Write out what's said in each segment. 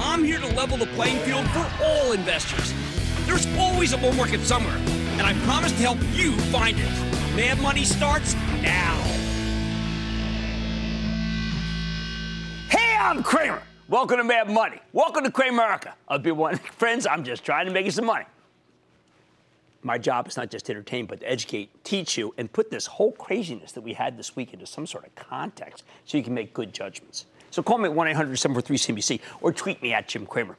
I'm here to level the playing field for all investors. There's always a bull market somewhere, and I promise to help you find it. Mad Money starts now. Hey, I'm Cramer. Welcome to Mad Money. Welcome to Cramerica. I'll be one friends. I'm just trying to make you some money. My job is not just to entertain, but to educate, teach you, and put this whole craziness that we had this week into some sort of context so you can make good judgments. So call me at 1 800 743 CNBC or tweet me at Jim Cramer.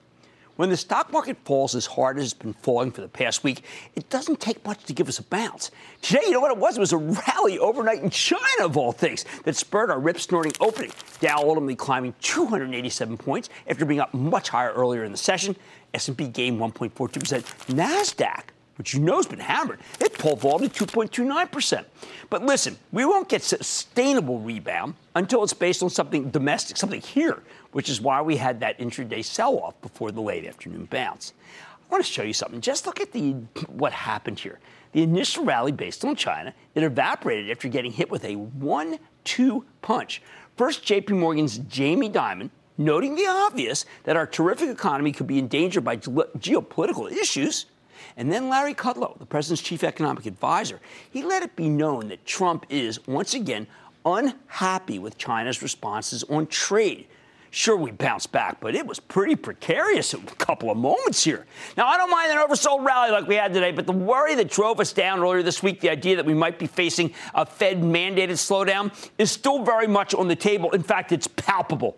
When the stock market falls as hard as it's been falling for the past week, it doesn't take much to give us a bounce. Today, you know what it was? It was a rally overnight in China, of all things, that spurred our rip snorting opening. Dow ultimately climbing 287 points after being up much higher earlier in the session. S&P gained 1.42%. Nasdaq which you know has been hammered, it pulled vol to 2.29%. But listen, we won't get sustainable rebound until it's based on something domestic, something here, which is why we had that intraday sell-off before the late afternoon bounce. I want to show you something. Just look at the what happened here. The initial rally based on China, it evaporated after getting hit with a 1-2 punch. First, JP Morgan's Jamie Dimon noting the obvious that our terrific economy could be endangered by geopolitical issues – and then Larry Kudlow, the president's chief economic advisor, he let it be known that Trump is, once again, unhappy with China's responses on trade. Sure, we bounced back, but it was pretty precarious a couple of moments here. Now, I don't mind an oversold rally like we had today, but the worry that drove us down earlier this week, the idea that we might be facing a Fed mandated slowdown, is still very much on the table. In fact, it's palpable.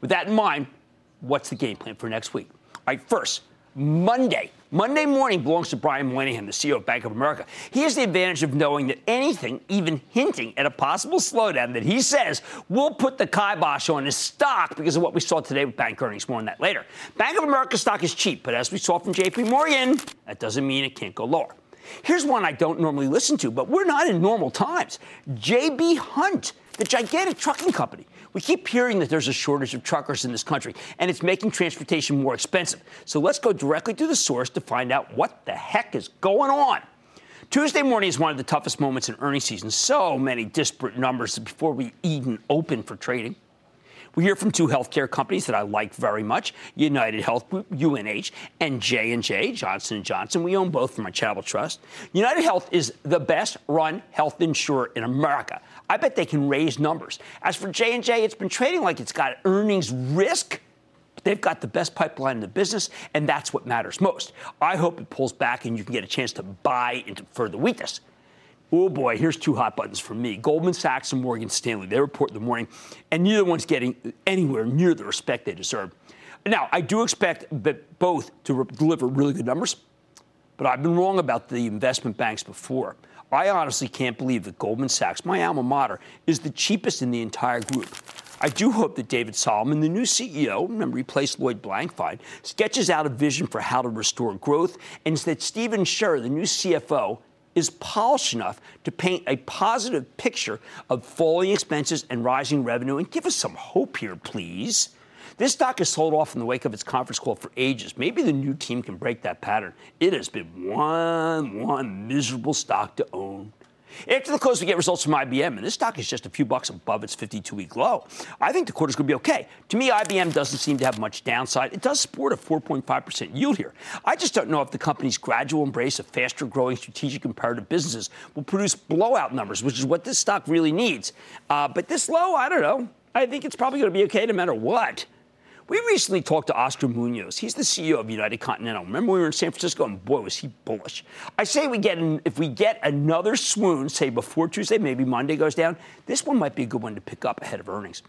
With that in mind, what's the game plan for next week? All right, first, Monday. Monday morning belongs to Brian Moynihan, the CEO of Bank of America. He has the advantage of knowing that anything, even hinting at a possible slowdown that he says will put the kibosh on his stock because of what we saw today with bank earnings. More on that later. Bank of America stock is cheap, but as we saw from JP Morgan, that doesn't mean it can't go lower. Here's one I don't normally listen to, but we're not in normal times. JB Hunt, the gigantic trucking company. We keep hearing that there's a shortage of truckers in this country, and it's making transportation more expensive. So let's go directly to the source to find out what the heck is going on. Tuesday morning is one of the toughest moments in earnings season. So many disparate numbers before we even open for trading. We hear from two healthcare companies that I like very much: United Health Group (UNH) and J and J Johnson and Johnson. We own both from our Charitable Trust. United Health is the best-run health insurer in America. I bet they can raise numbers. As for J&J, it's been trading like it's got earnings risk. They've got the best pipeline in the business, and that's what matters most. I hope it pulls back and you can get a chance to buy into further weakness. Oh boy, here's two hot buttons for me. Goldman Sachs and Morgan Stanley. They report in the morning, and neither one's getting anywhere near the respect they deserve. Now, I do expect that both to re- deliver really good numbers, but I've been wrong about the investment banks before. I honestly can't believe that Goldman Sachs, my alma mater, is the cheapest in the entire group. I do hope that David Solomon, the new CEO, remember, replaced Lloyd Blankfein, sketches out a vision for how to restore growth, and that Stephen Scherr, the new CFO, is polished enough to paint a positive picture of falling expenses and rising revenue and give us some hope here, please. This stock has sold off in the wake of its conference call for ages. Maybe the new team can break that pattern. It has been one, one miserable stock to own. After the close, we get results from IBM, and this stock is just a few bucks above its 52 week low. I think the quarter's going to be okay. To me, IBM doesn't seem to have much downside. It does support a 4.5% yield here. I just don't know if the company's gradual embrace of faster growing strategic imperative businesses will produce blowout numbers, which is what this stock really needs. Uh, but this low, I don't know. I think it's probably going to be okay no matter what. We recently talked to Oscar Munoz. He's the CEO of United Continental. Remember we were in San Francisco, and boy, was he bullish. I say we get if we get another swoon, say before Tuesday, maybe Monday goes down. This one might be a good one to pick up ahead of earnings.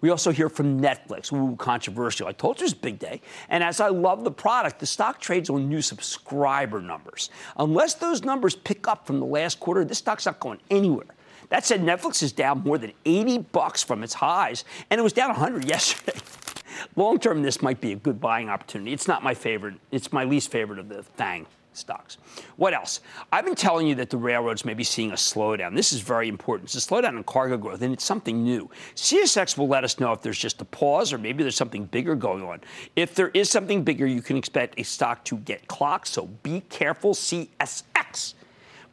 We also hear from Netflix. Ooh, controversial. I told you it's a big day. And as I love the product, the stock trades on new subscriber numbers. Unless those numbers pick up from the last quarter, this stock's not going anywhere. That said, Netflix is down more than 80 bucks from its highs, and it was down 100 yesterday. Long term, this might be a good buying opportunity. It's not my favorite. It's my least favorite of the FANG stocks. What else? I've been telling you that the railroads may be seeing a slowdown. This is very important. It's a slowdown in cargo growth, and it's something new. CSX will let us know if there's just a pause or maybe there's something bigger going on. If there is something bigger, you can expect a stock to get clocked, so be careful, CSX.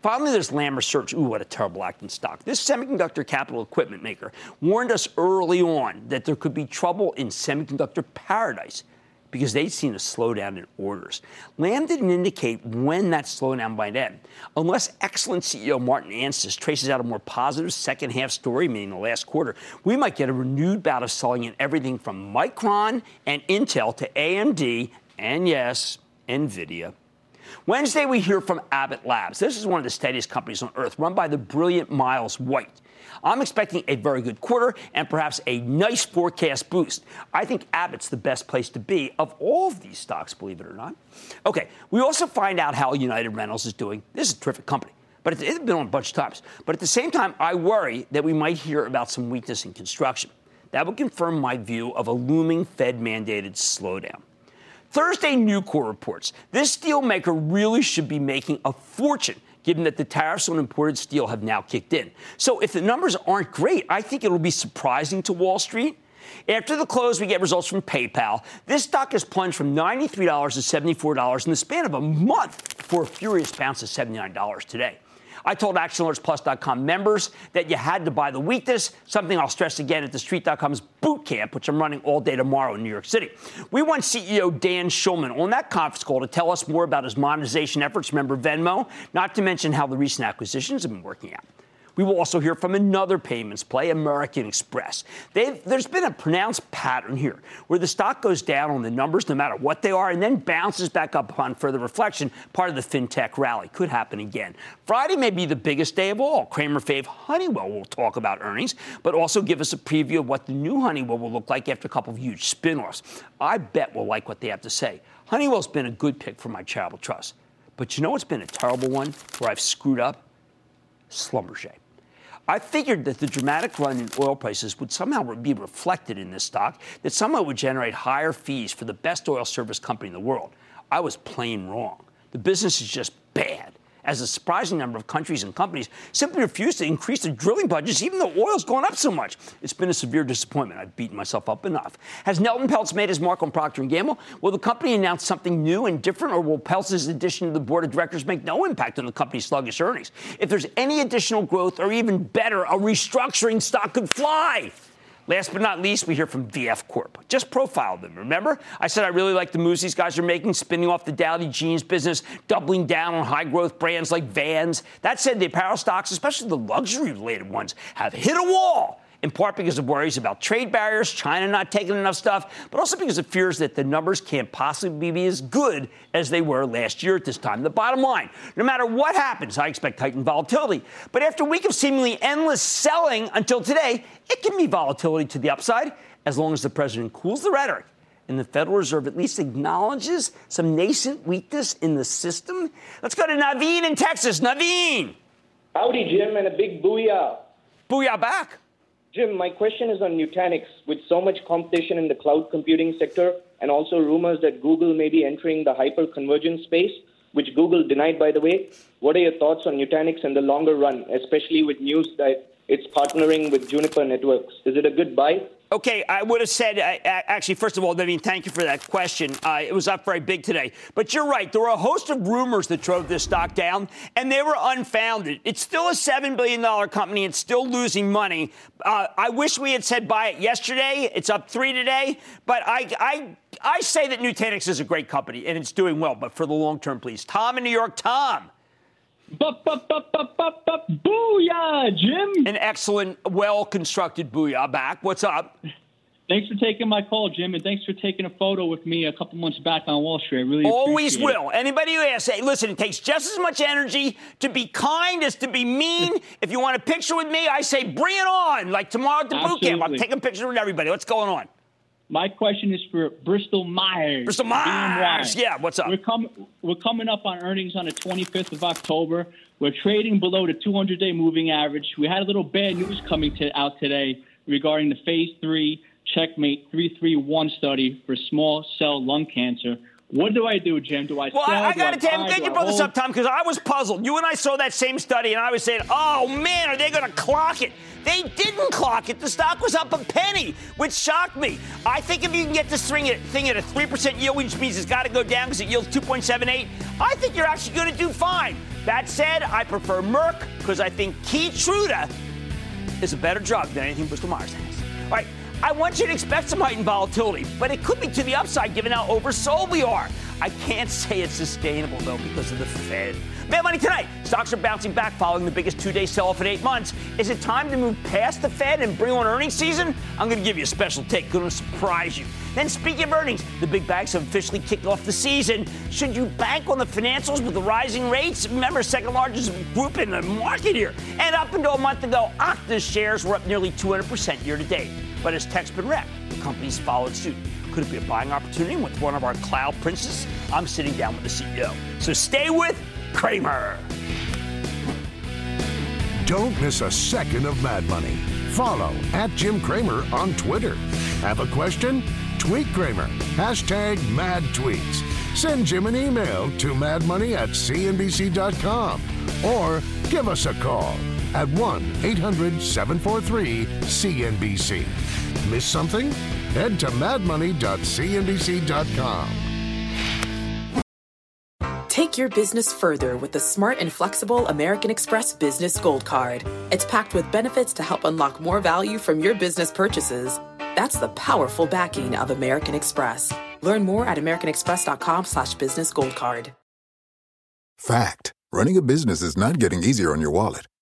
Finally, there's Lam Research. Ooh, what a terrible acting stock. This semiconductor capital equipment maker warned us early on that there could be trouble in semiconductor paradise because they'd seen a slowdown in orders. Lam didn't indicate when that slowdown might end. Unless excellent CEO Martin Anstice traces out a more positive second half story, meaning the last quarter, we might get a renewed bout of selling in everything from Micron and Intel to AMD and, yes, NVIDIA. Wednesday, we hear from Abbott Labs. This is one of the steadiest companies on earth, run by the brilliant Miles White. I'm expecting a very good quarter and perhaps a nice forecast boost. I think Abbott's the best place to be of all of these stocks, believe it or not. Okay, we also find out how United Rentals is doing. This is a terrific company, but it's been on a bunch of times. But at the same time, I worry that we might hear about some weakness in construction. That would confirm my view of a looming Fed mandated slowdown. Thursday, Nucor reports this steelmaker really should be making a fortune given that the tariffs on imported steel have now kicked in. So if the numbers aren't great, I think it'll be surprising to Wall Street. After the close, we get results from PayPal. This stock has plunged from $93 to $74 in the span of a month for a furious bounce to $79 today. I told ActionAlertsPlus.com members that you had to buy the weakness, something I'll stress again at the Street.com's boot camp, which I'm running all day tomorrow in New York City. We want CEO Dan Schulman on that conference call to tell us more about his monetization efforts. Remember Venmo, not to mention how the recent acquisitions have been working out. We will also hear from another payments play, American Express. They've, there's been a pronounced pattern here where the stock goes down on the numbers no matter what they are and then bounces back up upon further reflection, part of the fintech rally. Could happen again. Friday may be the biggest day of all. Cramer fave Honeywell will talk about earnings, but also give us a preview of what the new Honeywell will look like after a couple of huge spin offs. I bet we'll like what they have to say. Honeywell's been a good pick for my charitable trust. But you know what's been a terrible one where I've screwed up? Schlumberger. I figured that the dramatic run in oil prices would somehow be reflected in this stock, that somehow would generate higher fees for the best oil service company in the world. I was plain wrong. The business is just bad as a surprising number of countries and companies simply refuse to increase their drilling budgets, even though oil's gone up so much. It's been a severe disappointment. I've beaten myself up enough. Has Nelson Peltz made his mark on Procter & Gamble? Will the company announce something new and different, or will Peltz's addition to the board of directors make no impact on the company's sluggish earnings? If there's any additional growth, or even better, a restructuring stock could fly. Last but not least, we hear from VF Corp. Just profiled them. Remember? I said I really like the moves these guys are making, spinning off the Dowdy jeans business, doubling down on high growth brands like Vans. That said, the apparel stocks, especially the luxury related ones, have hit a wall in part because of worries about trade barriers, China not taking enough stuff, but also because of fears that the numbers can't possibly be as good as they were last year at this time. The bottom line no matter what happens, I expect heightened volatility. But after a week of seemingly endless selling until today, it can be volatility to the upside as long as the president cools the rhetoric and the Federal Reserve at least acknowledges some nascent weakness in the system. Let's go to Naveen in Texas. Naveen. Howdy, Jim, and a big booyah. Booyah back. Jim, my question is on Nutanix. With so much competition in the cloud computing sector and also rumors that Google may be entering the hyper-convergence space, which Google denied, by the way, what are your thoughts on Nutanix in the longer run, especially with news that it's partnering with Juniper Networks? Is it a good buy? Okay, I would have said, actually, first of all, mean, thank you for that question. Uh, it was up very big today. But you're right. There were a host of rumors that drove this stock down, and they were unfounded. It's still a $7 billion company. It's still losing money. Uh, I wish we had said buy it yesterday. It's up three today. But I, I, I say that Nutanix is a great company, and it's doing well. But for the long term, please. Tom in New York. Tom. Booyah, Jim. An excellent, well constructed booyah back. What's up? Thanks for taking my call, Jim, and thanks for taking a photo with me a couple months back on Wall Street. I really always will. It. Anybody who asks, hey, listen, it takes just as much energy to be kind as to be mean. if you want a picture with me, I say bring it on. Like tomorrow at the Absolutely. boot camp, I'm taking pictures with everybody. What's going on? My question is for Bristol Myers. Bristol Myers. Yeah, what's up? We're, com- we're coming up on earnings on the 25th of October. We're trading below the 200 day moving average. We had a little bad news coming to, out today regarding the phase three checkmate 331 study for small cell lung cancer. What do I do, Jim? Do I well, sell? I, I got to tell you, you brought this up, Tom, because I was puzzled. You and I saw that same study, and I was saying, "Oh man, are they going to clock it?" They didn't clock it. The stock was up a penny, which shocked me. I think if you can get this thing at, thing at a three percent yield, which means it's got to go down because it yields 2.78, I think you're actually going to do fine. That said, I prefer Merck because I think Keytruda is a better drug than anything Bristol Myers has. All right. I want you to expect some heightened volatility, but it could be to the upside given how oversold we are. I can't say it's sustainable, though, because of the Fed. Mad Money tonight. Stocks are bouncing back following the biggest two day sell off in eight months. Is it time to move past the Fed and bring on earnings season? I'm going to give you a special take. Going to surprise you. Then, speaking of earnings, the big banks have officially kicked off the season. Should you bank on the financials with the rising rates? Remember, second largest group in the market here. And up until a month ago, Okta's shares were up nearly 200% year to date. But as tech's been wrecked, the companies followed suit. Could it be a buying opportunity with one of our cloud princes? I'm sitting down with the CEO. So stay with Cramer. Don't miss a second of Mad Money. Follow at Jim Cramer on Twitter. Have a question? Tweet Cramer. Hashtag mad tweets. Send Jim an email to madmoney at cnbc.com or give us a call at 1 800 743 CNBC. Miss something? Head to madmoney.cnbc.com. Take your business further with the smart and flexible American Express Business Gold Card. It's packed with benefits to help unlock more value from your business purchases. That's the powerful backing of American Express. Learn more at americanexpress.com slash business gold card. Fact. Running a business is not getting easier on your wallet.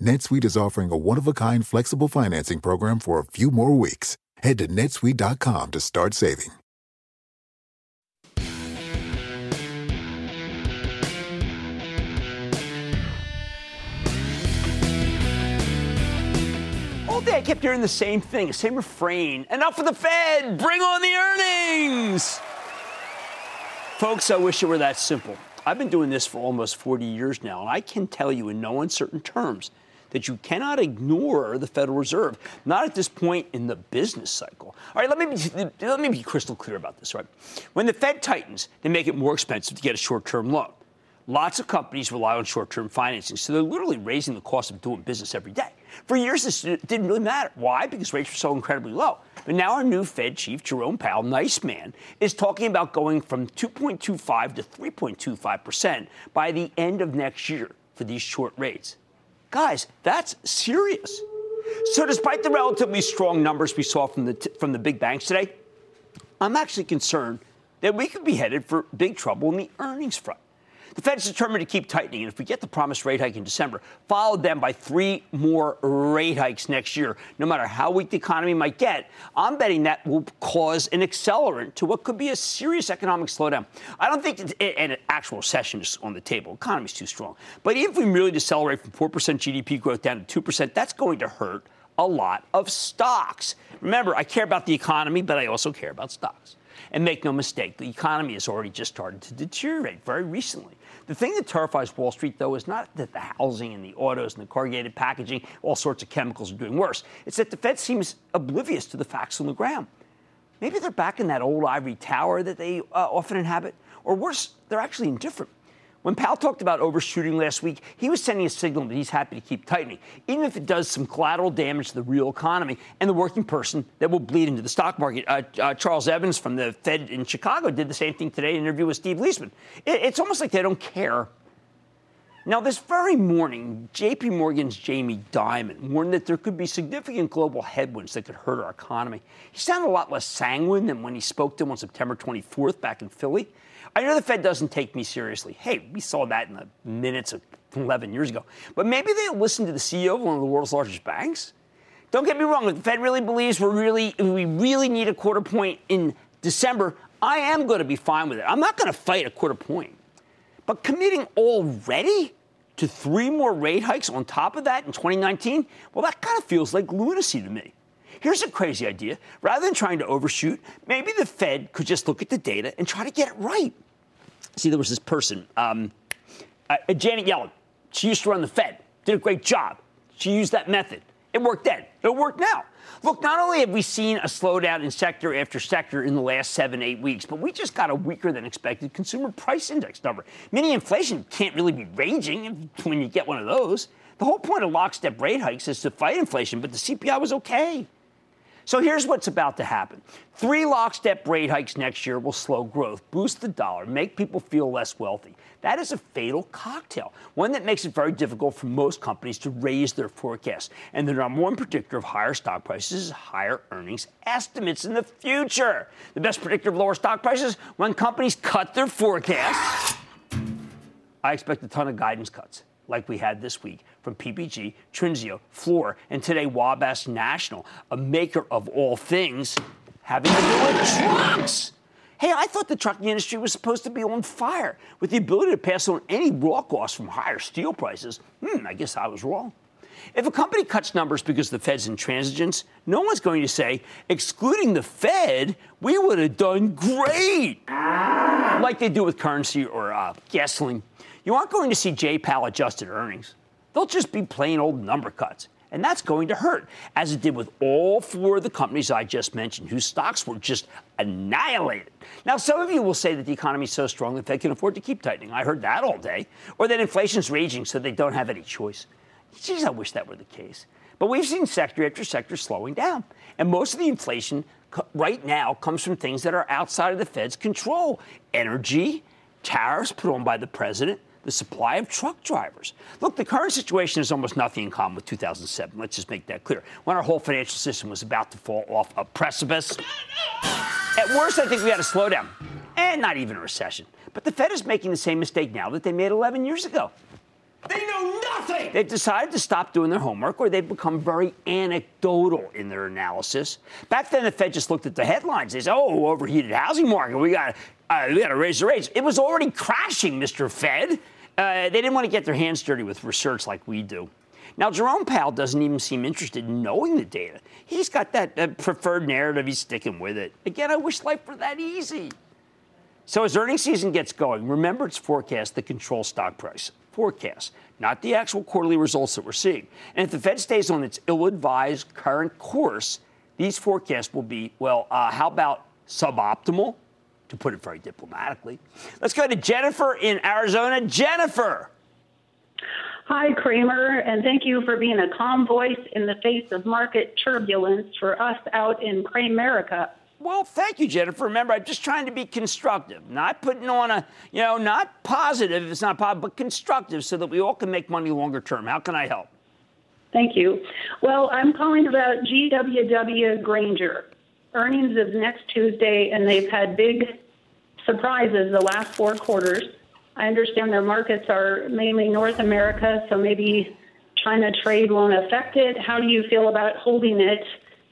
NetSuite is offering a one-of-a-kind flexible financing program for a few more weeks. Head to netsuite.com to start saving. all day I kept hearing the same thing, the same refrain. Enough of the Fed, bring on the earnings. Folks, I wish it were that simple. I've been doing this for almost 40 years now, and I can tell you in no uncertain terms that you cannot ignore the Federal Reserve, not at this point in the business cycle. All right, let me be, let me be crystal clear about this, right? When the Fed tightens, they make it more expensive to get a short-term loan. Lots of companies rely on short-term financing, so they're literally raising the cost of doing business every day. For years, this didn't really matter. Why? Because rates were so incredibly low. But now our new Fed chief, Jerome Powell, nice man, is talking about going from 2.25 to 3.25 percent by the end of next year for these short rates. Guys, that's serious. So, despite the relatively strong numbers we saw from the t- from the big banks today, I'm actually concerned that we could be headed for big trouble in the earnings front. The Fed's determined to keep tightening, and if we get the promised rate hike in December, followed then by three more rate hikes next year, no matter how weak the economy might get, I'm betting that will cause an accelerant to what could be a serious economic slowdown. I don't think an actual recession is on the table. Economy's too strong. But if we really decelerate from 4% GDP growth down to 2%, that's going to hurt a lot of stocks. Remember, I care about the economy, but I also care about stocks. And make no mistake, the economy has already just started to deteriorate very recently. The thing that terrifies Wall Street, though, is not that the housing and the autos and the corrugated packaging, all sorts of chemicals are doing worse. It's that the Fed seems oblivious to the facts on the ground. Maybe they're back in that old ivory tower that they uh, often inhabit, or worse, they're actually indifferent. When Powell talked about overshooting last week, he was sending a signal that he's happy to keep tightening, even if it does some collateral damage to the real economy and the working person that will bleed into the stock market. Uh, uh, Charles Evans from the Fed in Chicago did the same thing today in an interview with Steve Liesman. It, it's almost like they don't care. Now, this very morning, JP Morgan's Jamie Dimon warned that there could be significant global headwinds that could hurt our economy. He sounded a lot less sanguine than when he spoke to him on September 24th back in Philly. I know the Fed doesn't take me seriously. Hey, we saw that in the minutes of 11 years ago. But maybe they'll listen to the CEO of one of the world's largest banks. Don't get me wrong. If the Fed really believes we're really, we really need a quarter point in December, I am going to be fine with it. I'm not going to fight a quarter point. But committing already to three more rate hikes on top of that in 2019, well, that kind of feels like lunacy to me. Here's a crazy idea. Rather than trying to overshoot, maybe the Fed could just look at the data and try to get it right. See, there was this person, um, uh, Janet Yellen. She used to run the Fed, did a great job. She used that method. It worked then. It'll work now. Look, not only have we seen a slowdown in sector after sector in the last seven, eight weeks, but we just got a weaker than expected consumer price index number. Mini inflation can't really be raging when you get one of those. The whole point of lockstep rate hikes is to fight inflation, but the CPI was okay. So here's what's about to happen. Three lockstep rate hikes next year will slow growth, boost the dollar, make people feel less wealthy. That is a fatal cocktail, one that makes it very difficult for most companies to raise their forecasts. And the number one predictor of higher stock prices is higher earnings estimates in the future. The best predictor of lower stock prices when companies cut their forecasts. I expect a ton of guidance cuts like we had this week from PPG, Trinseo, Fluor, and today Wabash National, a maker of all things having to do with trucks. Hey, I thought the trucking industry was supposed to be on fire with the ability to pass on any raw costs from higher steel prices. Hmm, I guess I was wrong. If a company cuts numbers because the Fed's intransigence, no one's going to say, excluding the Fed, we would have done great, like they do with currency or uh, gasoline. You aren't going to see J-PAL adjusted earnings. They'll just be plain old number cuts. And that's going to hurt, as it did with all four of the companies I just mentioned, whose stocks were just annihilated. Now, some of you will say that the economy is so strong that they can afford to keep tightening. I heard that all day. Or that inflation's raging so they don't have any choice. Geez, I wish that were the case. But we've seen sector after sector slowing down. And most of the inflation right now comes from things that are outside of the Fed's control energy, tariffs put on by the president, the supply of truck drivers. Look, the current situation is almost nothing in common with 2007. Let's just make that clear. When our whole financial system was about to fall off a precipice. At worst, I think we had a slowdown, and not even a recession. But the Fed is making the same mistake now that they made 11 years ago. They know nothing. They've decided to stop doing their homework, or they've become very anecdotal in their analysis. Back then, the Fed just looked at the headlines. They said, "Oh, overheated housing market. We got uh, to raise the rates." It was already crashing, Mr. Fed. Uh, they didn't want to get their hands dirty with research like we do. Now, Jerome Powell doesn't even seem interested in knowing the data. He's got that uh, preferred narrative. He's sticking with it. Again, I wish life were that easy. So as earnings season gets going, remember its forecast that controls stock price forecast, not the actual quarterly results that we're seeing. And if the Fed stays on its ill advised current course, these forecasts will be, well, uh, how about suboptimal, to put it very diplomatically? Let's go to Jennifer in Arizona. Jennifer. Hi, Cramer, and thank you for being a calm voice in the face of market turbulence for us out in Cramerica. Well, thank you, Jennifer. Remember, I'm just trying to be constructive, not putting on a, you know, not positive, it's not positive, but constructive so that we all can make money longer term. How can I help? Thank you. Well, I'm calling about GWW Grainger. Earnings is next Tuesday, and they've had big surprises the last four quarters. I understand their markets are mainly North America, so maybe China trade won't affect it. How do you feel about holding it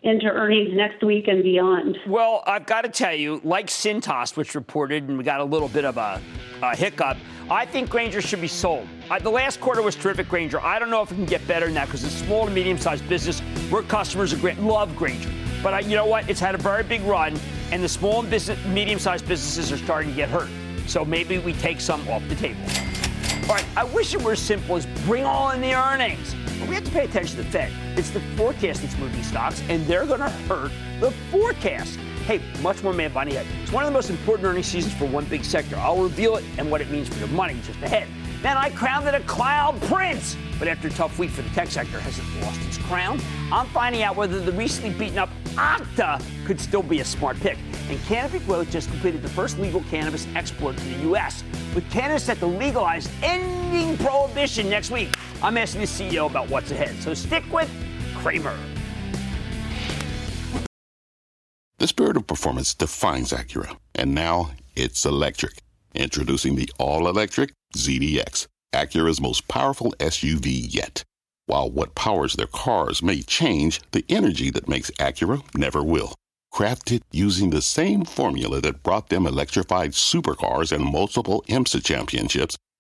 into earnings next week and beyond? Well, I've got to tell you, like Cintas, which reported, and we got a little bit of a, a hiccup, I think Grainger should be sold. I, the last quarter was terrific, Grainger. I don't know if it can get better than that because it's small to medium sized business. We're customers of Grainger, love Grainger. But I, you know what? It's had a very big run, and the small and business, medium sized businesses are starting to get hurt. So maybe we take some off the table. All right, I wish it were as simple as bring all in the earnings. But we have to pay attention to the Fed. It's the forecast that's moving stocks, and they're going to hurt the forecast. Hey, much more Mad Money ahead. It's one of the most important earnings seasons for one big sector. I'll reveal it and what it means for your money just ahead. Then I crowned it a cloud prince. But after a tough week for the tech sector, has it lost its crown? I'm finding out whether the recently beaten up Okta could still be a smart pick. And Canopy Growth just completed the first legal cannabis export to the U.S. With Canada set to legalize ending prohibition next week, I'm asking the CEO about what's ahead. So stick with Cramer. The spirit of performance defines Acura, and now it's electric. Introducing the all electric ZDX, Acura's most powerful SUV yet. While what powers their cars may change, the energy that makes Acura never will. Crafted using the same formula that brought them electrified supercars and multiple IMSA championships,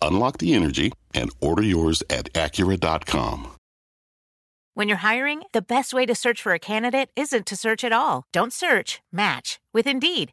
Unlock the energy and order yours at Acura.com. When you're hiring, the best way to search for a candidate isn't to search at all. Don't search, match with Indeed.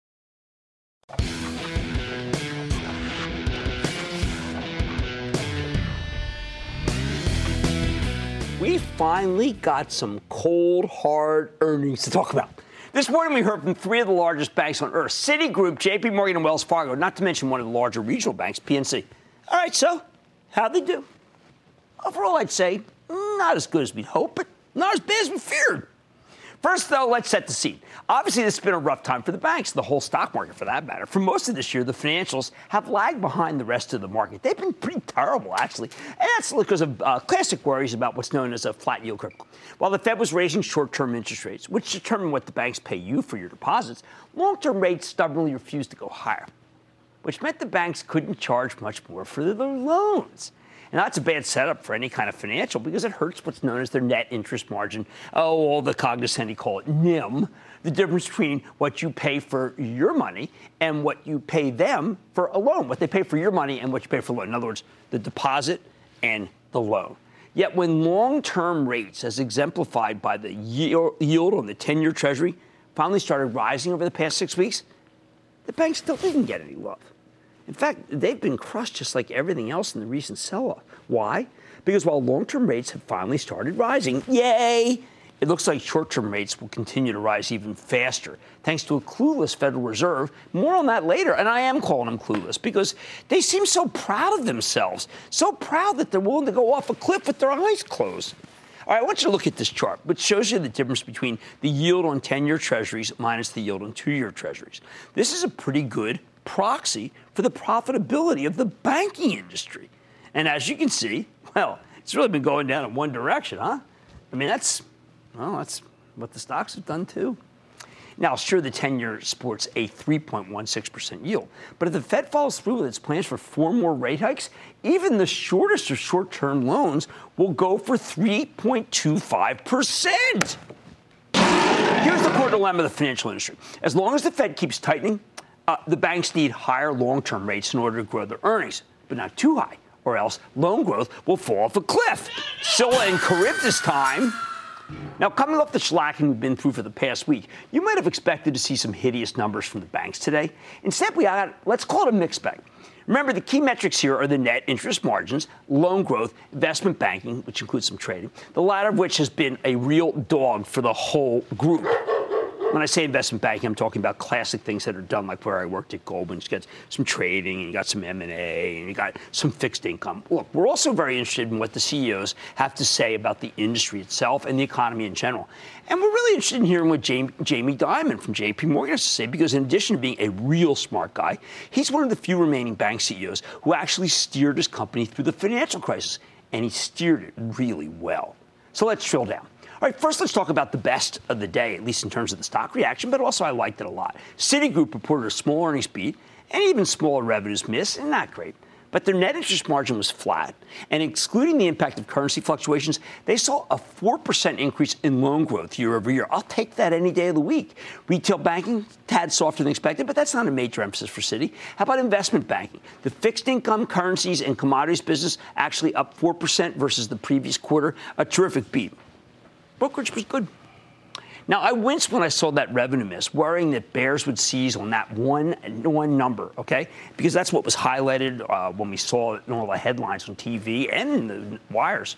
We finally got some cold, hard earnings to talk about. This morning, we heard from three of the largest banks on earth Citigroup, JP Morgan, and Wells Fargo, not to mention one of the larger regional banks, PNC. All right, so how'd they do? Overall, I'd say not as good as we'd hoped, but not as bad as we feared. First, though, let's set the scene. Obviously, this has been a rough time for the banks, the whole stock market for that matter. For most of this year, the financials have lagged behind the rest of the market. They've been pretty terrible, actually. And that's because of uh, classic worries about what's known as a flat yield curve. While the Fed was raising short term interest rates, which determine what the banks pay you for your deposits, long term rates stubbornly refused to go higher, which meant the banks couldn't charge much more for their loans. And that's a bad setup for any kind of financial because it hurts what's known as their net interest margin. Oh, all the cognoscenti call it NIM, the difference between what you pay for your money and what you pay them for a loan, what they pay for your money and what you pay for a loan. In other words, the deposit and the loan. Yet when long term rates, as exemplified by the yield on the 10 year Treasury, finally started rising over the past six weeks, the bank still didn't get any love. In fact, they've been crushed just like everything else in the recent sell off. Why? Because while long term rates have finally started rising, yay! It looks like short term rates will continue to rise even faster, thanks to a clueless Federal Reserve. More on that later, and I am calling them clueless because they seem so proud of themselves, so proud that they're willing to go off a cliff with their eyes closed. All right, I want you to look at this chart, which shows you the difference between the yield on 10 year treasuries minus the yield on two year treasuries. This is a pretty good proxy for the profitability of the banking industry. And as you can see, well, it's really been going down in one direction, huh? I mean, that's, well, that's what the stocks have done too. Now, sure, the 10 year sports a 3.16% yield, but if the Fed follows through with its plans for four more rate hikes, even the shortest of short term loans will go for 3.25%. Here's the core dilemma of the financial industry. As long as the Fed keeps tightening, uh, the banks need higher long term rates in order to grow their earnings, but not too high, or else loan growth will fall off a cliff. Scylla and Charybdis time now, coming off the shellacking we've been through for the past week, you might have expected to see some hideous numbers from the banks today. Instead, we got, let's call it a mixed bag. Remember, the key metrics here are the net interest margins, loan growth, investment banking, which includes some trading, the latter of which has been a real dog for the whole group. When I say investment banking, I'm talking about classic things that are done, like where I worked at Goldman. You got some trading, and you got some M&A, and you got some fixed income. Look, we're also very interested in what the CEOs have to say about the industry itself and the economy in general. And we're really interested in hearing what Jamie, Jamie Dimon from JP Morgan has to say, because in addition to being a real smart guy, he's one of the few remaining bank CEOs who actually steered his company through the financial crisis, and he steered it really well. So let's drill down. All right, first let's talk about the best of the day, at least in terms of the stock reaction, but also I liked it a lot. Citigroup reported a small earnings beat and even smaller revenues miss, and not great but their net interest margin was flat. And excluding the impact of currency fluctuations, they saw a 4% increase in loan growth year over year. I'll take that any day of the week. Retail banking, tad softer than expected, but that's not a major emphasis for Citi. How about investment banking? The fixed income, currencies, and commodities business actually up 4% versus the previous quarter, a terrific beat brokerage was good. Now, I winced when I saw that revenue miss, worrying that bears would seize on that one, one number, okay? Because that's what was highlighted uh, when we saw it in all the headlines on TV and in the wires.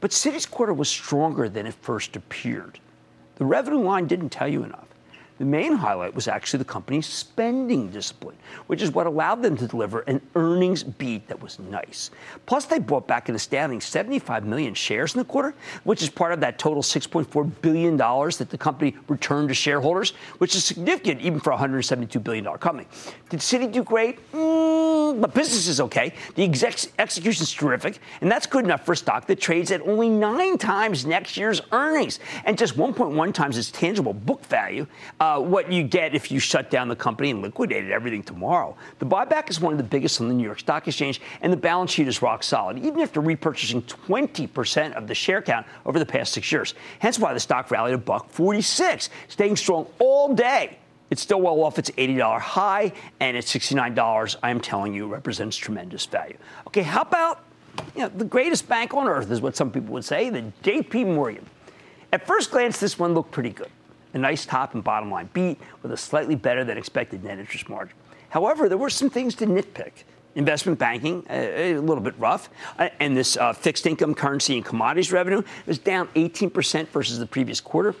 But Citi's quarter was stronger than it first appeared. The revenue line didn't tell you enough. The main highlight was actually the company's spending discipline, which is what allowed them to deliver an earnings beat that was nice. Plus, they bought back an astounding 75 million shares in the quarter, which is part of that total $6.4 billion that the company returned to shareholders, which is significant even for a $172 billion company. Did Citi do great? Mm, but business is okay. The exec- execution is terrific, and that's good enough for a stock that trades at only nine times next year's earnings and just 1.1 times its tangible book value. Uh, uh, what you get if you shut down the company and liquidated everything tomorrow. The buyback is one of the biggest on the New York Stock Exchange, and the balance sheet is rock solid, even after repurchasing 20% of the share count over the past six years. Hence why the stock rallied a buck 46, staying strong all day. It's still well off its $80 high, and at $69, I am telling you, represents tremendous value. Okay, how about you know, the greatest bank on earth is what some people would say, the JP Morgan. At first glance, this one looked pretty good a nice top and bottom line beat with a slightly better than expected net interest margin. However, there were some things to nitpick. Investment banking, a, a little bit rough, uh, and this uh, fixed income currency and commodities revenue was down 18% versus the previous quarter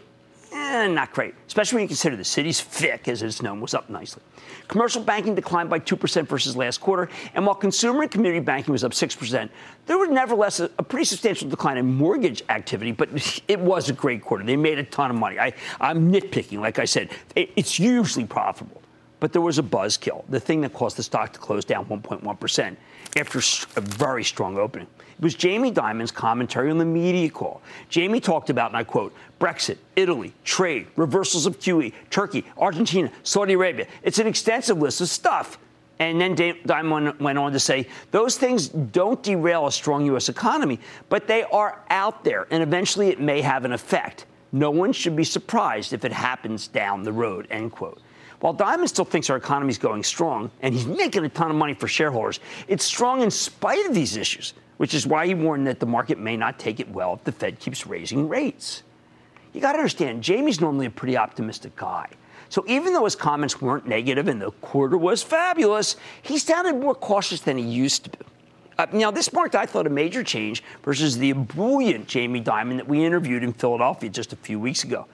eh, not great, especially when you consider the Citi's FIC, as it's known, was up nicely. Commercial banking declined by 2% versus last quarter, and while consumer and community banking was up 6%, there was nevertheless a, a pretty substantial decline in mortgage activity, but it was a great quarter. They made a ton of money. I, am nitpicking, like I said, it, it's usually profitable. But there was a buzzkill, the thing that caused the stock to close down 1.1% after a very strong opening. It was Jamie Dimon's commentary on the media call. Jamie talked about, and I quote, Brexit, Italy, trade, reversals of QE, Turkey, Argentina, Saudi Arabia. It's an extensive list of stuff. And then Dimon went on to say, those things don't derail a strong U.S. economy, but they are out there, and eventually it may have an effect. No one should be surprised if it happens down the road, end quote. While Dimon still thinks our economy is going strong, and he's making a ton of money for shareholders, it's strong in spite of these issues, which is why he warned that the market may not take it well if the Fed keeps raising rates. You got to understand, Jamie's normally a pretty optimistic guy. So even though his comments weren't negative and the quarter was fabulous, he sounded more cautious than he used to be. Uh, now, this marked, I thought, a major change versus the ebullient Jamie Dimon that we interviewed in Philadelphia just a few weeks ago.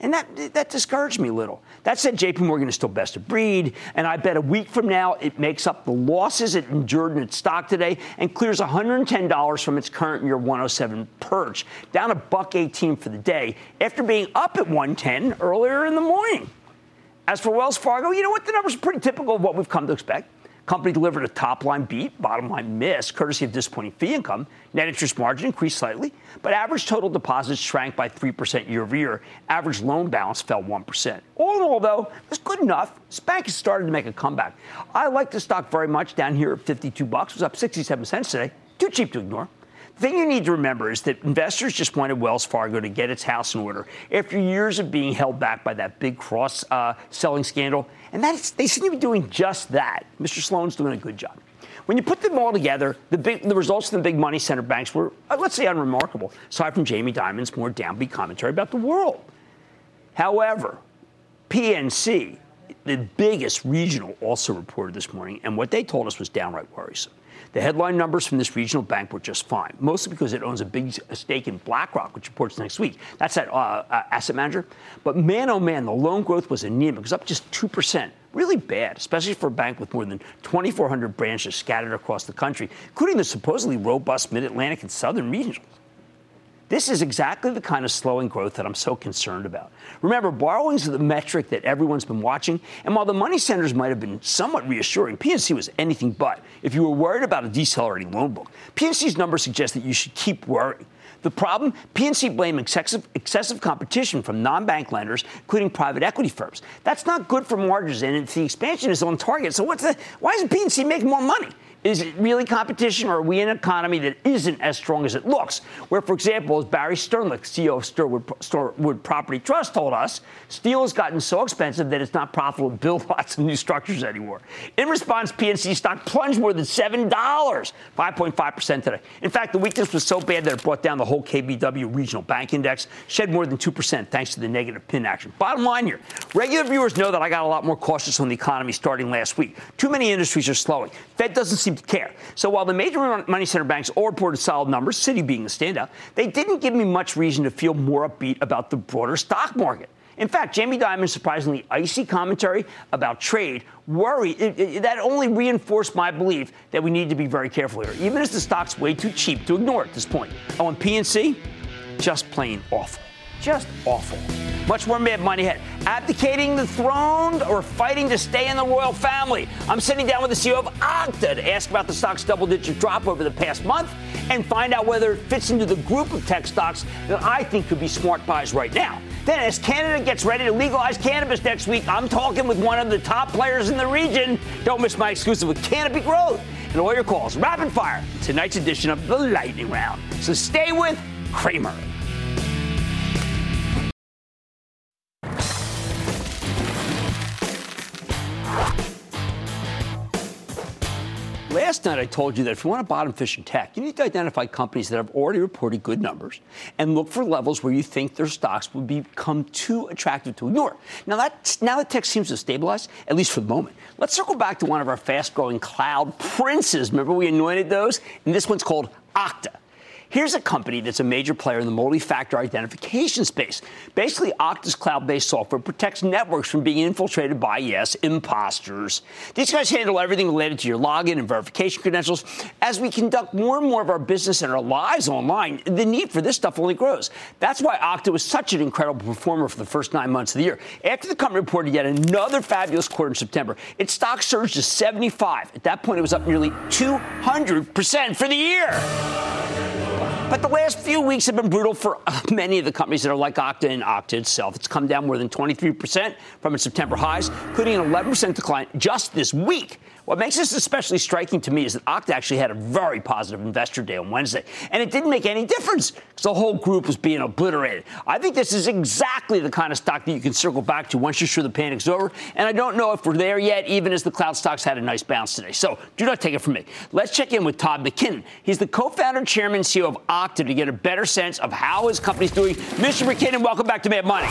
And that, that discouraged me a little. That said, JP Morgan is still best of breed, and I bet a week from now it makes up the losses it endured in its stock today and clears $110 from its current year 107 perch, down a buck 18 for the day after being up at 110 earlier in the morning. As for Wells Fargo, you know what? The numbers are pretty typical of what we've come to expect. Company delivered a top line beat, bottom line miss, courtesy of disappointing fee income. Net interest margin increased slightly, but average total deposits shrank by 3% year over year. Average loan balance fell 1%. All in all, though, it's good enough. This bank has started to make a comeback. I like the stock very much down here at 52 bucks. It was up 67 cents today. Too cheap to ignore. Thing you need to remember is that investors just wanted Wells Fargo to get its house in order after years of being held back by that big cross uh, selling scandal. And that's, they seem to be doing just that. Mr. Sloan's doing a good job. When you put them all together, the, big, the results of the big money center banks were, uh, let's say, unremarkable, aside from Jamie Dimon's more downbeat commentary about the world. However, PNC, the biggest regional, also reported this morning, and what they told us was downright worrisome. The headline numbers from this regional bank were just fine, mostly because it owns a big stake in BlackRock, which reports next week. That's that uh, uh, asset manager. But man, oh man, the loan growth was anemic. It was up just 2%. Really bad, especially for a bank with more than 2,400 branches scattered across the country, including the supposedly robust mid Atlantic and southern regions. This is exactly the kind of slowing growth that I'm so concerned about. Remember, borrowings are the metric that everyone's been watching, and while the money centers might have been somewhat reassuring, PNC was anything but. If you were worried about a decelerating loan book, PNC's numbers suggest that you should keep worrying. The problem? PNC blamed excessive, excessive competition from non-bank lenders, including private equity firms. That's not good for margins, and the expansion is on target, so what's the? Why isn't PNC making more money? Is it really competition, or are we in an economy that isn't as strong as it looks? Where, for example, as Barry Sternlicht, CEO of Starwood, Property Trust, told us, steel has gotten so expensive that it's not profitable to build lots of new structures anymore. In response, PNC stock plunged more than $7, 5.5% today. In fact, the weakness was so bad that it brought down the whole KBW regional bank index, shed more than 2% thanks to the negative pin action. Bottom line here regular viewers know that I got a lot more cautious on the economy starting last week. Too many industries are slowing. Fed doesn't seem seem to care. So while the major money center banks all reported solid numbers, Citi being the standout, they didn't give me much reason to feel more upbeat about the broader stock market. In fact, Jamie Dimon's surprisingly icy commentary about trade worry it, it, that only reinforced my belief that we need to be very careful here, even as the stock's way too cheap to ignore at this point. Oh, and PNC, just plain awful. Just awful. Much more mad money ahead. Abdicating the throne or fighting to stay in the royal family? I'm sitting down with the CEO of Okta to ask about the stock's double digit drop over the past month and find out whether it fits into the group of tech stocks that I think could be smart buys right now. Then, as Canada gets ready to legalize cannabis next week, I'm talking with one of the top players in the region. Don't miss my exclusive with Canopy Growth and all your calls rapid fire. Tonight's edition of the Lightning Round. So stay with Cramer. Last night I told you that if you want to bottom fish in tech, you need to identify companies that have already reported good numbers and look for levels where you think their stocks would become too attractive to ignore. Now that now that tech seems to stabilize, at least for the moment. Let's circle back to one of our fast-growing cloud princes. Remember we anointed those? And this one's called Okta. Here's a company that's a major player in the multi-factor identification space. Basically, Okta's cloud-based software protects networks from being infiltrated by, yes, imposters. These guys handle everything related to your login and verification credentials. As we conduct more and more of our business and our lives online, the need for this stuff only grows. That's why Okta was such an incredible performer for the first nine months of the year. After the company reported yet another fabulous quarter in September, its stock surged to 75. At that point, it was up nearly 200% for the year. But the last few weeks have been brutal for uh, many of the companies that are like Okta and Okta itself. It's come down more than 23% from its September highs, including an 11% decline just this week. What makes this especially striking to me is that Okta actually had a very positive investor day on Wednesday, and it didn't make any difference because the whole group was being obliterated. I think this is exactly the kind of stock that you can circle back to once you're sure the panic's over, and I don't know if we're there yet, even as the cloud stocks had a nice bounce today. So do not take it from me. Let's check in with Todd McKinnon. He's the co-founder, chairman, CEO of Okta to get a better sense of how his company's doing. Mr. McKinnon, welcome back to Mad Money.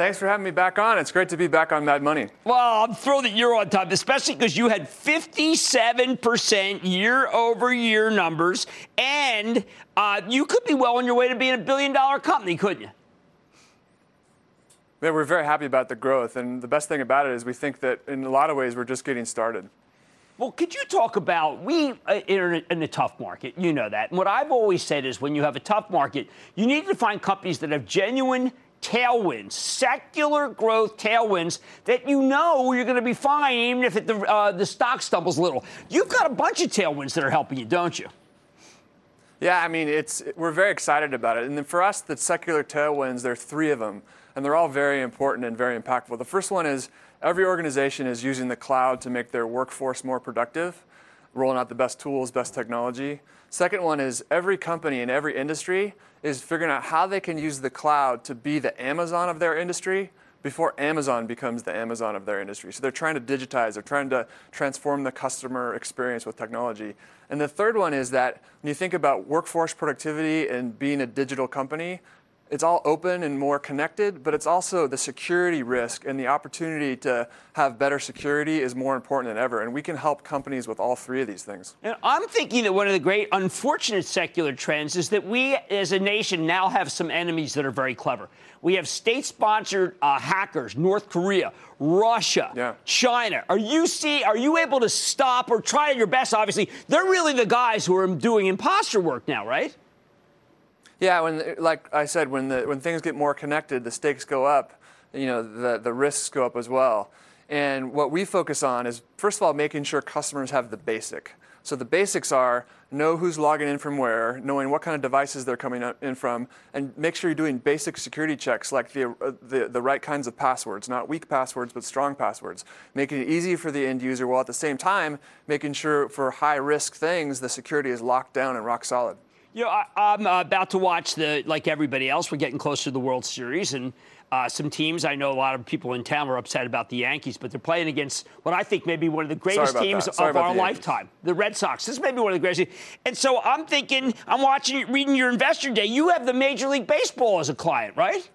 Thanks for having me back on. It's great to be back on Mad Money. Well, I'm thrilled that you're on top, especially because you had 57% year over year numbers, and uh, you could be well on your way to being a billion dollar company, couldn't you? Yeah, we're very happy about the growth, and the best thing about it is we think that in a lot of ways we're just getting started. Well, could you talk about we uh, are in a tough market? You know that. And what I've always said is when you have a tough market, you need to find companies that have genuine tailwinds, secular growth tailwinds that you know you're going to be fine even if it, the, uh, the stock stumbles a little. You've got a bunch of tailwinds that are helping you, don't you? Yeah, I mean, it's we're very excited about it. And then for us, the secular tailwinds, there are three of them, and they're all very important and very impactful. The first one is every organization is using the cloud to make their workforce more productive, rolling out the best tools, best technology. Second one is every company in every industry is figuring out how they can use the cloud to be the Amazon of their industry before Amazon becomes the Amazon of their industry. So they're trying to digitize, they're trying to transform the customer experience with technology. And the third one is that when you think about workforce productivity and being a digital company, it's all open and more connected, but it's also the security risk and the opportunity to have better security is more important than ever. And we can help companies with all three of these things. And I'm thinking that one of the great unfortunate secular trends is that we as a nation now have some enemies that are very clever. We have state sponsored uh, hackers, North Korea, Russia, yeah. China. Are you see are you able to stop or try your best obviously? They're really the guys who are doing imposter work now, right? Yeah, when like I said, when the when things get more connected, the stakes go up. You know, the the risks go up as well. And what we focus on is first of all making sure customers have the basic. So the basics are know who's logging in from where, knowing what kind of devices they're coming in from, and make sure you're doing basic security checks like the, uh, the, the right kinds of passwords, not weak passwords, but strong passwords. Making it easy for the end user while at the same time making sure for high risk things the security is locked down and rock solid. You know, I, am about to watch the, like everybody else, we're getting closer to the World Series, and uh, some teams. I know a lot of people in town are upset about the Yankees, but they're playing against what I think may be one of the greatest teams of our lifetime, the Red Sox. This may be one of the greatest. And so I'm thinking, I'm watching, reading your investor day. You have the Major League Baseball as a client, right?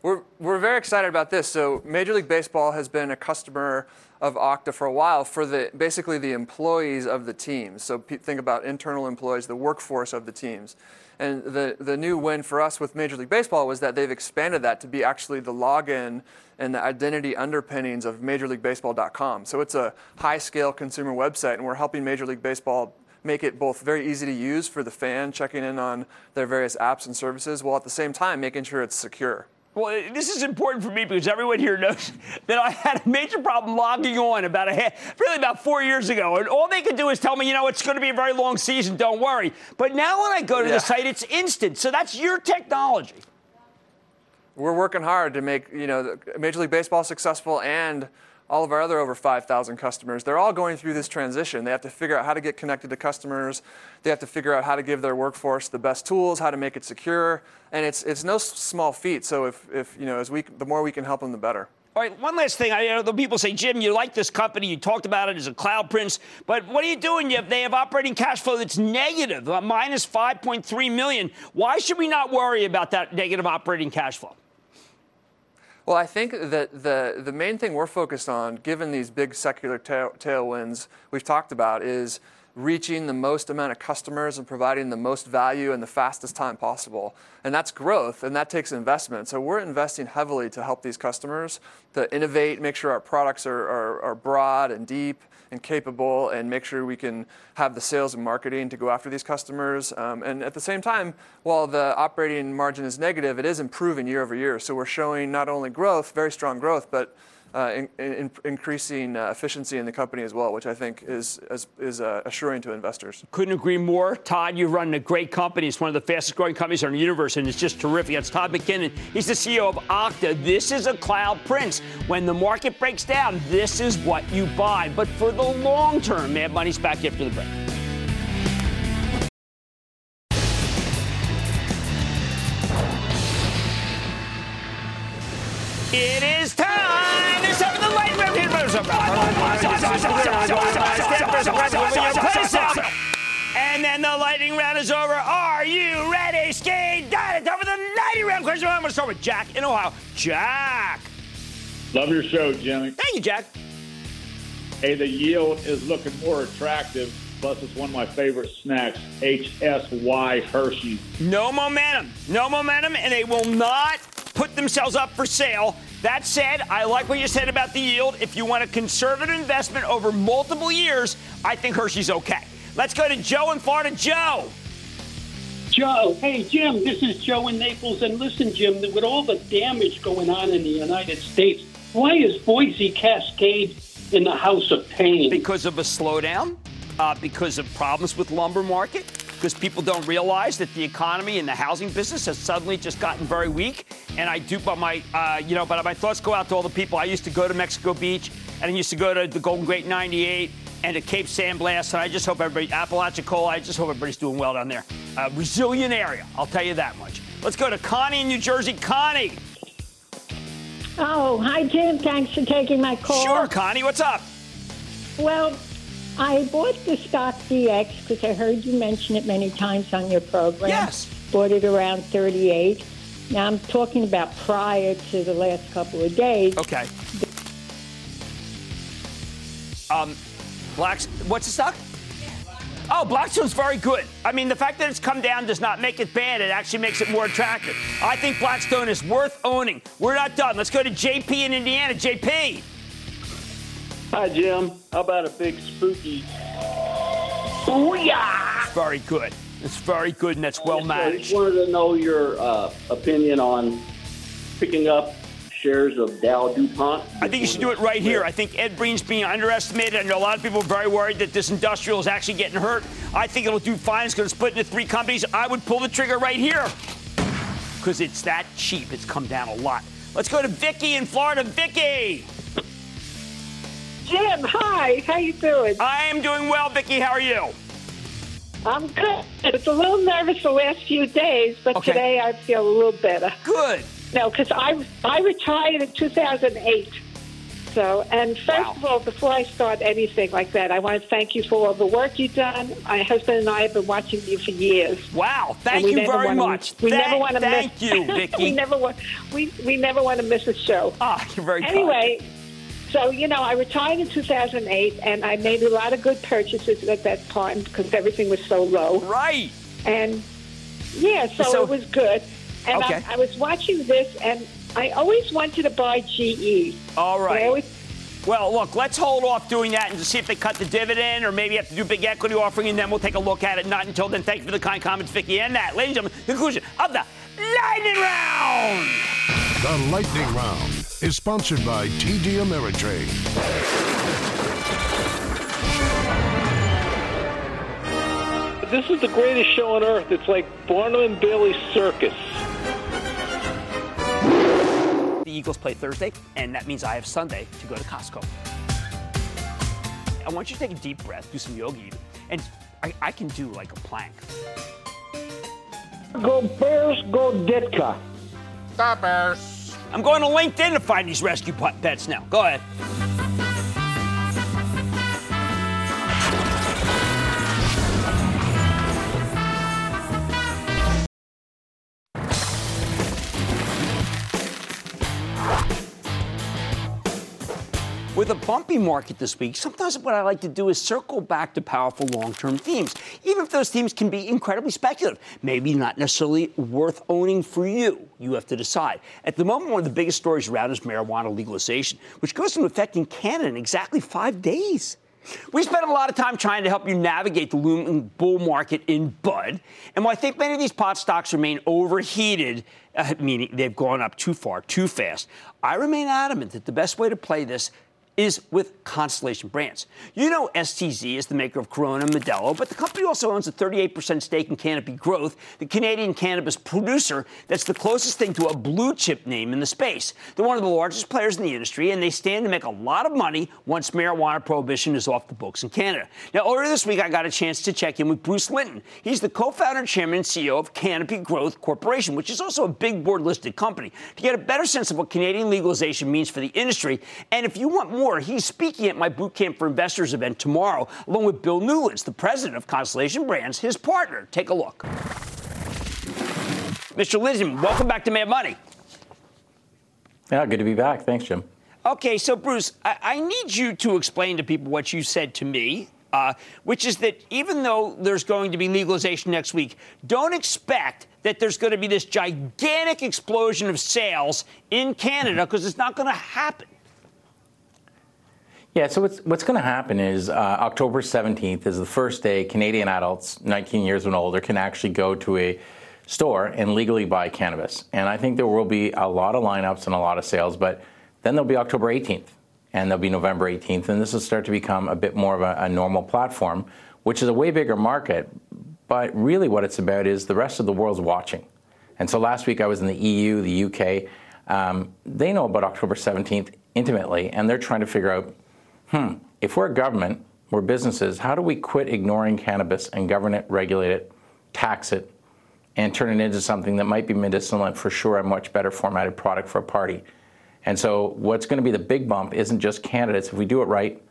We're, we're very excited about this. So Major League Baseball has been a customer of Okta for a while for the basically the employees of the teams. So think about internal employees, the workforce of the teams. And the, the new win for us with Major League Baseball was that they've expanded that to be actually the login and the identity underpinnings of MajorLeagueBaseball.com. So it's a high scale consumer website, and we're helping Major League Baseball make it both very easy to use for the fan checking in on their various apps and services, while at the same time making sure it's secure. Well, this is important for me because everyone here knows that I had a major problem logging on about a really about four years ago, and all they could do is tell me, you know, it's going to be a very long season. Don't worry. But now when I go to yeah. the site, it's instant. So that's your technology. We're working hard to make you know Major League Baseball successful and all of our other over 5,000 customers, they're all going through this transition. They have to figure out how to get connected to customers. They have to figure out how to give their workforce the best tools, how to make it secure, and it's it's no small feat. So if, if you know, as we the more we can help them, the better. All right, one last thing. I you know the people say, Jim, you like this company. You talked about it as a cloud prince, but what are you doing? You, they have operating cash flow that's negative, uh, minus 5.3 million. Why should we not worry about that negative operating cash flow? Well, I think that the, the main thing we're focused on, given these big secular tail, tailwinds we've talked about, is reaching the most amount of customers and providing the most value in the fastest time possible. And that's growth, and that takes investment. So we're investing heavily to help these customers to innovate, make sure our products are, are, are broad and deep, and capable and make sure we can have the sales and marketing to go after these customers. Um, and at the same time, while the operating margin is negative, it is improving year over year. So we're showing not only growth, very strong growth, but in, in, increasing uh, efficiency in the company as well, which I think is, is, is uh, assuring to investors. Couldn't agree more. Todd, you've run a great company. It's one of the fastest growing companies in the universe, and it's just terrific. It's Todd McKinnon. He's the CEO of Okta. This is a cloud prince. When the market breaks down, this is what you buy. But for the long term, Mad Money's back after the break. It is time! And then the lightning round is over. Are you ready, Ski? Dad, it's for the lightning round question. I'm going to start with Jack in Ohio. Jack. Love your show, Jimmy. Thank you, Jack. Hey, the yield is looking more attractive. Plus, it's one of my favorite snacks, HSY Hershey. No momentum. No momentum, and they will not put themselves up for sale that said, I like what you said about the yield. If you want a conservative investment over multiple years, I think Hershey's okay. Let's go to Joe in Florida. Joe. Joe. Hey, Jim, this is Joe in Naples. And listen, Jim, with all the damage going on in the United States, why is Boise Cascade in the house of pain? Because of a slowdown, uh, because of problems with lumber market, because people don't realize that the economy and the housing business has suddenly just gotten very weak. And I do, but my, uh, you know, but my thoughts go out to all the people. I used to go to Mexico Beach, and I used to go to the Golden Gate 98 and to Cape San Blas. And I just hope everybody, Apalachicola, I just hope everybody's doing well down there. Uh, resilient area, I'll tell you that much. Let's go to Connie in New Jersey. Connie. Oh, hi, Jim. Thanks for taking my call. Sure, Connie. What's up? Well, I bought the stock BX because I heard you mention it many times on your program. Yes. Bought it around 38. Now I'm talking about prior to the last couple of days. Okay. Um, Blacks, what's the stock? Oh, Blackstone's very good. I mean, the fact that it's come down does not make it bad. It actually makes it more attractive. I think Blackstone is worth owning. We're not done. Let's go to JP in Indiana. JP. Hi, Jim. How about a big spooky? Booyah! It's very good. It's very good, and that's well matched. I managed. just wanted to know your uh, opinion on picking up shares of Dow DuPont. I think you should do it right here. I think Ed Breen's being underestimated. I know a lot of people are very worried that this industrial is actually getting hurt. I think it'll do fine. It's going to split into three companies. I would pull the trigger right here because it's that cheap. It's come down a lot. Let's go to Vicky in Florida. Vicky. Jim, hi. How you doing? I am doing well, Vicki. How are you? I'm good. It's a little nervous the last few days, but Okay. today I feel a little better. Good. No, because I I retired in 2008. So, and first of all, before I start anything like that, I want to thank you for all the work you've done. My husband and I have been watching you for years. Wow, thank you very much. We Thank- never want to thank miss. you, Vicki. we never want we we never want to miss a show. Ah, you're very kind. Anyway, so you know, I retired in 2008, and I made a lot of good purchases at that time because everything was so low. Right. And yeah, so, So- it was good. And Okay. I, I was watching this, and I always wanted to buy GE. All right. Always- Well, look, let's hold off doing that and just see if they cut the dividend or maybe have to do big equity offering, and then we'll take a look at it. Not until then. Thank you for the kind comments, Vicky. And that, ladies and gentlemen, conclusion of the lightning round. The Lightning Round is sponsored by TD Ameritrade. This is the greatest show on earth. It's like Barnum and Bailey's Circus. The Eagles play Thursday, and that means I have Sunday to go to Costco. I want you to take a deep breath, do some yoga even, and I, I can do like a plank. Go Bears, go Ditka. The Bears. I'm going to LinkedIn to find these rescue pets now. Go ahead. Bumpy market this week, sometimes what I like to do is circle back to powerful long term themes, even if those themes can be incredibly speculative, maybe not necessarily worth owning for you. You have to decide. At the moment, one of the biggest stories around is marijuana legalization, which goes into effect in Canada in exactly five days. We spent a lot of time trying to help you navigate the looming bull market in bud. And while I think many of these pot stocks remain overheated, uh, meaning they've gone up too far, too fast, I remain adamant that the best way to play this is with Constellation Brands. You know STZ is the maker of Corona and Modelo, but the company also owns a 38% stake in Canopy Growth, the Canadian cannabis producer that's the closest thing to a blue chip name in the space. They're one of the largest players in the industry, and they stand to make a lot of money once marijuana prohibition is off the books in Canada. Now, earlier this week, I got a chance to check in with Bruce Linton. He's the co-founder, chairman, and CEO of Canopy Growth Corporation, which is also a big board listed company, to get a better sense of what Canadian legalization means for the industry. And if you want more, he's speaking at my Boot Camp for Investors event tomorrow, along with Bill Newlands, the president of Constellation Brands, his partner. Take a look. Mr. Linton, welcome back to Mad Money. Yeah, good to be back. Thanks, Jim. Okay, so Bruce, I, I need you to explain to people what you said to me, uh, which is that even though there's going to be legalization next week, don't expect that there's going to be this gigantic explosion of sales in Canada because it's not going to happen. Yeah, so what's, what's going to happen is uh, October 17th is the first day Canadian adults 19 years and older can actually go to a store and legally buy cannabis. And I think there will be a lot of lineups and a lot of sales, but then there'll be October 18th and there'll be November 18th, and this will start to become a bit more of a, a normal platform, which is a way bigger market. But really, what it's about is the rest of the world's watching. And so last week I was in the EU, the UK. Um, they know about October 17th intimately, and they're trying to figure out hmm, if we're a government, we're businesses, how do we quit ignoring cannabis and govern it, regulate it, tax it, and turn it into something that might be medicinal and for sure a much better formatted product for a party? And so, what's going to be the big bump isn't just Canada's. If we do it right,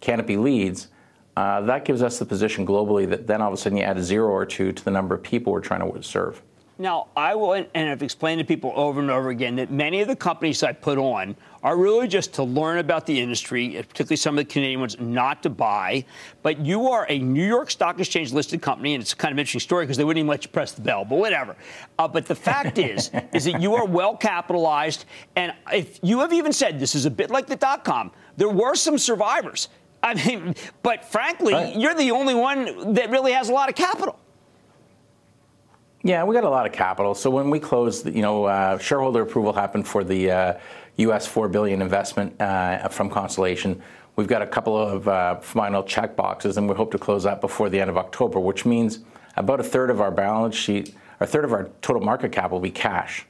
Canopy leads. Uh, that gives us the position globally that then all of a sudden you add a zero or two to the number of people we're trying to serve. Now, I will, and I've explained to people over and over again that many of the companies I put on are really just to learn about the industry, particularly some of the Canadian ones, not to buy. But you are a New York Stock Exchange listed company, and it's kind of an interesting story because they wouldn't even let you press the bell, but whatever. Uh, but the fact is, is that you are well capitalized, and if you have even said this is a bit like the dot com, there were some survivors. I mean, but frankly, right. you're the only one that really has a lot of capital. Yeah, we got a lot of capital. So when we closed, you know, uh, shareholder approval happened for the uh, U.S. four billion investment uh, from Constellation. We've got a couple of uh, final check boxes, and we hope to close that before the end of October, which means about a third of our balance sheet, a third of our total market cap will be cash.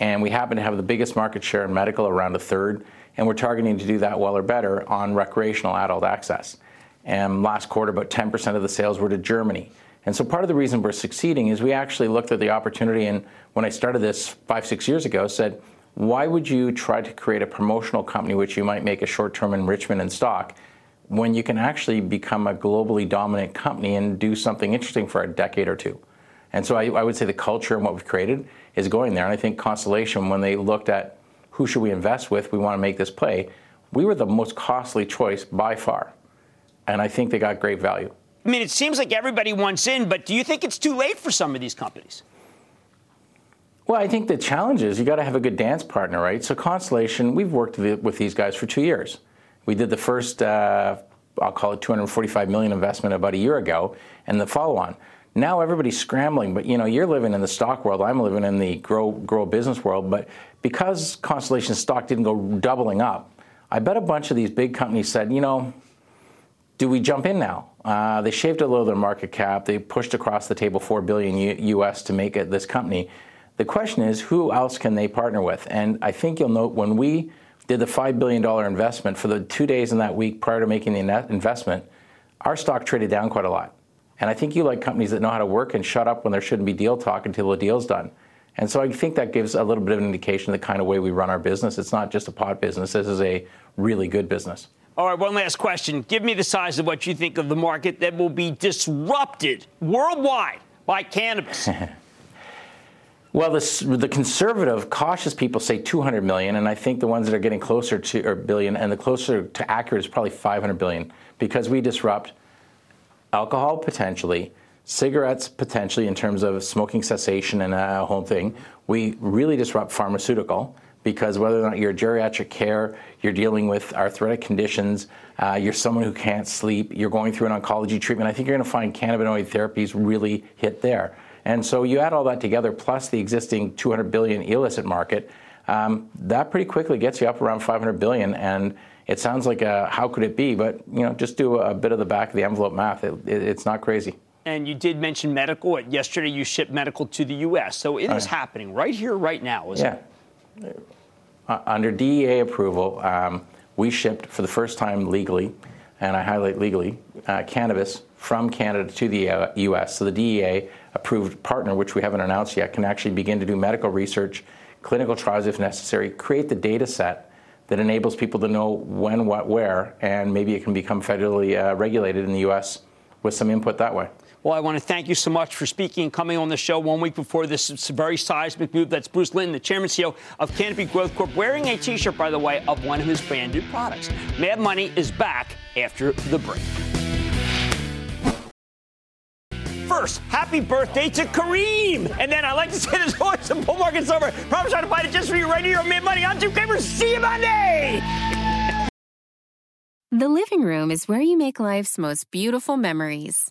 And we happen to have the biggest market share in medical, around a third, and we're targeting to do that well or better on recreational adult access. And last quarter, about 10% of the sales were to Germany. And so part of the reason we're succeeding is we actually looked at the opportunity and when I started this five, six years ago, said, why would you try to create a promotional company which you might make a short-term enrichment in stock when you can actually become a globally dominant company and do something interesting for a decade or two? And so I, I would say the culture and what we've created is going there. And I think Constellation, when they looked at who should we invest with, we want to make this play, we were the most costly choice by far. And I think they got great value. I mean, it seems like everybody wants in, but do you think it's too late for some of these companies? Well, I think the challenge is you got to have a good dance partner, right? So Constellation, we've worked with these guys for two years. We did the first, uh, I'll call it 245 million investment about a year ago, and the follow-on. Now everybody's scrambling, but you know you're living in the stock world. I'm living in the grow grow business world. But because Constellation stock didn't go doubling up, I bet a bunch of these big companies said, you know, do we jump in now? Uh, they shaved a little of their market cap. They pushed across the table four billion U- US to make it this company. The question is, who else can they partner with? And I think you'll note when we did the five billion dollar investment for the two days in that week prior to making the investment, our stock traded down quite a lot. And I think you like companies that know how to work and shut up when there shouldn't be deal talk until the deal's done. And so I think that gives a little bit of an indication of the kind of way we run our business. It's not just a pot business. This is a really good business. All right, one last question. Give me the size of what you think of the market that will be disrupted worldwide by cannabis. well, the, the conservative, cautious people say 200 million, and I think the ones that are getting closer to or billion and the closer to accurate is probably 500 billion because we disrupt alcohol potentially, cigarettes potentially in terms of smoking cessation and a whole thing. We really disrupt pharmaceutical because whether or not you're geriatric care, you're dealing with arthritic conditions, uh, you're someone who can't sleep, you're going through an oncology treatment, I think you're going to find cannabinoid therapies really hit there. And so you add all that together, plus the existing 200 billion illicit market, um, that pretty quickly gets you up around 500 billion. And it sounds like a, how could it be? But you know, just do a bit of the back of the envelope math. It, it, it's not crazy. And you did mention medical. Yesterday, you shipped medical to the U.S., so it is happening right here, right now. yeah. It? Uh, under DEA approval, um, we shipped for the first time legally, and I highlight legally, uh, cannabis from Canada to the uh, U.S. So the DEA approved partner, which we haven't announced yet, can actually begin to do medical research, clinical trials if necessary, create the data set that enables people to know when, what, where, and maybe it can become federally uh, regulated in the U.S. with some input that way. Well, I want to thank you so much for speaking and coming on the show one week before this very seismic move. That's Bruce Linton, the chairman CEO of Canopy Growth Corp, wearing a T-shirt, by the way, of one of his branded products. Mad Money is back after the break. First, happy birthday to Kareem! And then I like to say there's always a bull market's over. Promise trying to find it just for you right here on Mad Money. I'm Jim Cramer. See you Monday! The living room is where you make life's most beautiful memories.